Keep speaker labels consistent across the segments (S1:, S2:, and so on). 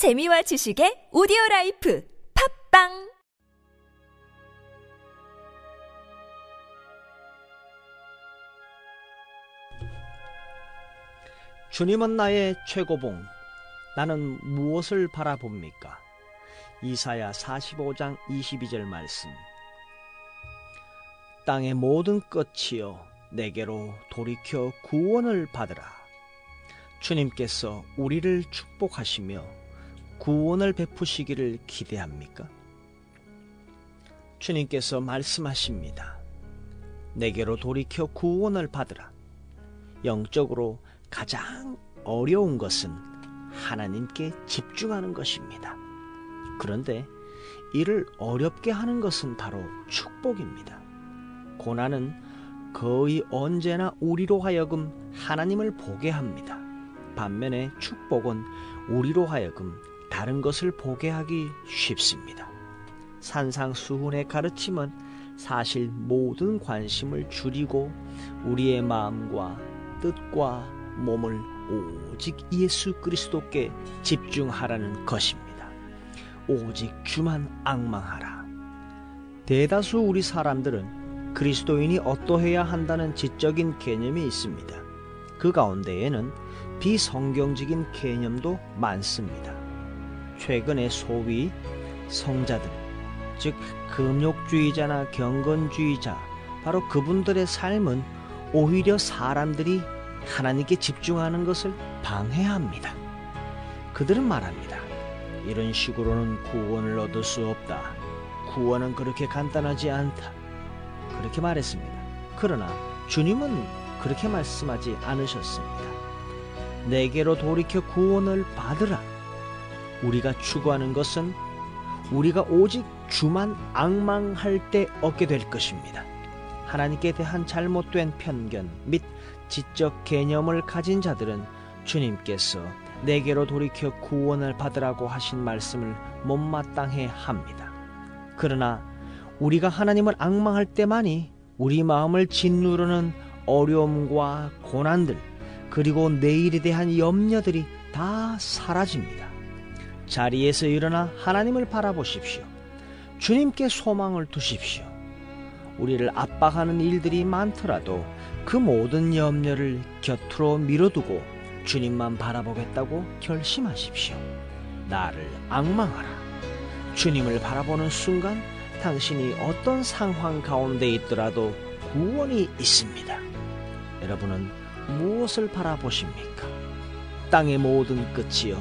S1: 재미와 지식의 오디오 라이프 팟빵
S2: 주님은 나의 최고봉. 나는 무엇을 바라봅니까? 이사야 45장 22절 말씀. 땅의 모든 끝이여 내게로 돌이켜 구원을 받으라. 주님께서 우리를 축복하시며 구원을 베푸시기를 기대합니까? 주님께서 말씀하십니다. 내게로 돌이켜 구원을 받으라. 영적으로 가장 어려운 것은 하나님께 집중하는 것입니다. 그런데 이를 어렵게 하는 것은 바로 축복입니다. 고난은 거의 언제나 우리로 하여금 하나님을 보게 합니다. 반면에 축복은 우리로 하여금 다른 것을 보게 하기 쉽습니다. 산상수훈의 가르침은 사실 모든 관심을 줄이고 우리의 마음과 뜻과 몸을 오직 예수 그리스도께 집중하라는 것입니다. 오직 주만 악망하라. 대다수 우리 사람들은 그리스도인이 어떠해야 한다는 지적인 개념이 있습니다. 그 가운데에는 비성경적인 개념도 많습니다. 최근에 소위 성자들, 즉 금욕주의자나 경건주의자, 바로 그분들의 삶은 오히려 사람들이 하나님께 집중하는 것을 방해합니다. 그들은 말합니다. 이런 식으로는 구원을 얻을 수 없다. 구원은 그렇게 간단하지 않다. 그렇게 말했습니다. 그러나 주님은 그렇게 말씀하지 않으셨습니다. 내게로 돌이켜 구원을 받으라. 우리가 추구하는 것은 우리가 오직 주만 악망할 때 얻게 될 것입니다. 하나님께 대한 잘못된 편견 및 지적 개념을 가진 자들은 주님께서 내게로 돌이켜 구원을 받으라고 하신 말씀을 못마땅해 합니다. 그러나 우리가 하나님을 악망할 때만이 우리 마음을 짓누르는 어려움과 고난들 그리고 내일에 대한 염려들이 다 사라집니다. 자리에서 일어나 하나님을 바라보십시오. 주님께 소망을 두십시오. 우리를 압박하는 일들이 많더라도 그 모든 염려를 곁으로 밀어두고 주님만 바라보겠다고 결심하십시오. 나를 악망하라. 주님을 바라보는 순간 당신이 어떤 상황 가운데 있더라도 구원이 있습니다. 여러분은 무엇을 바라보십니까? 땅의 모든 끝이여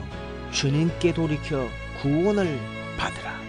S2: 주님께 돌이켜 구원을 받으라.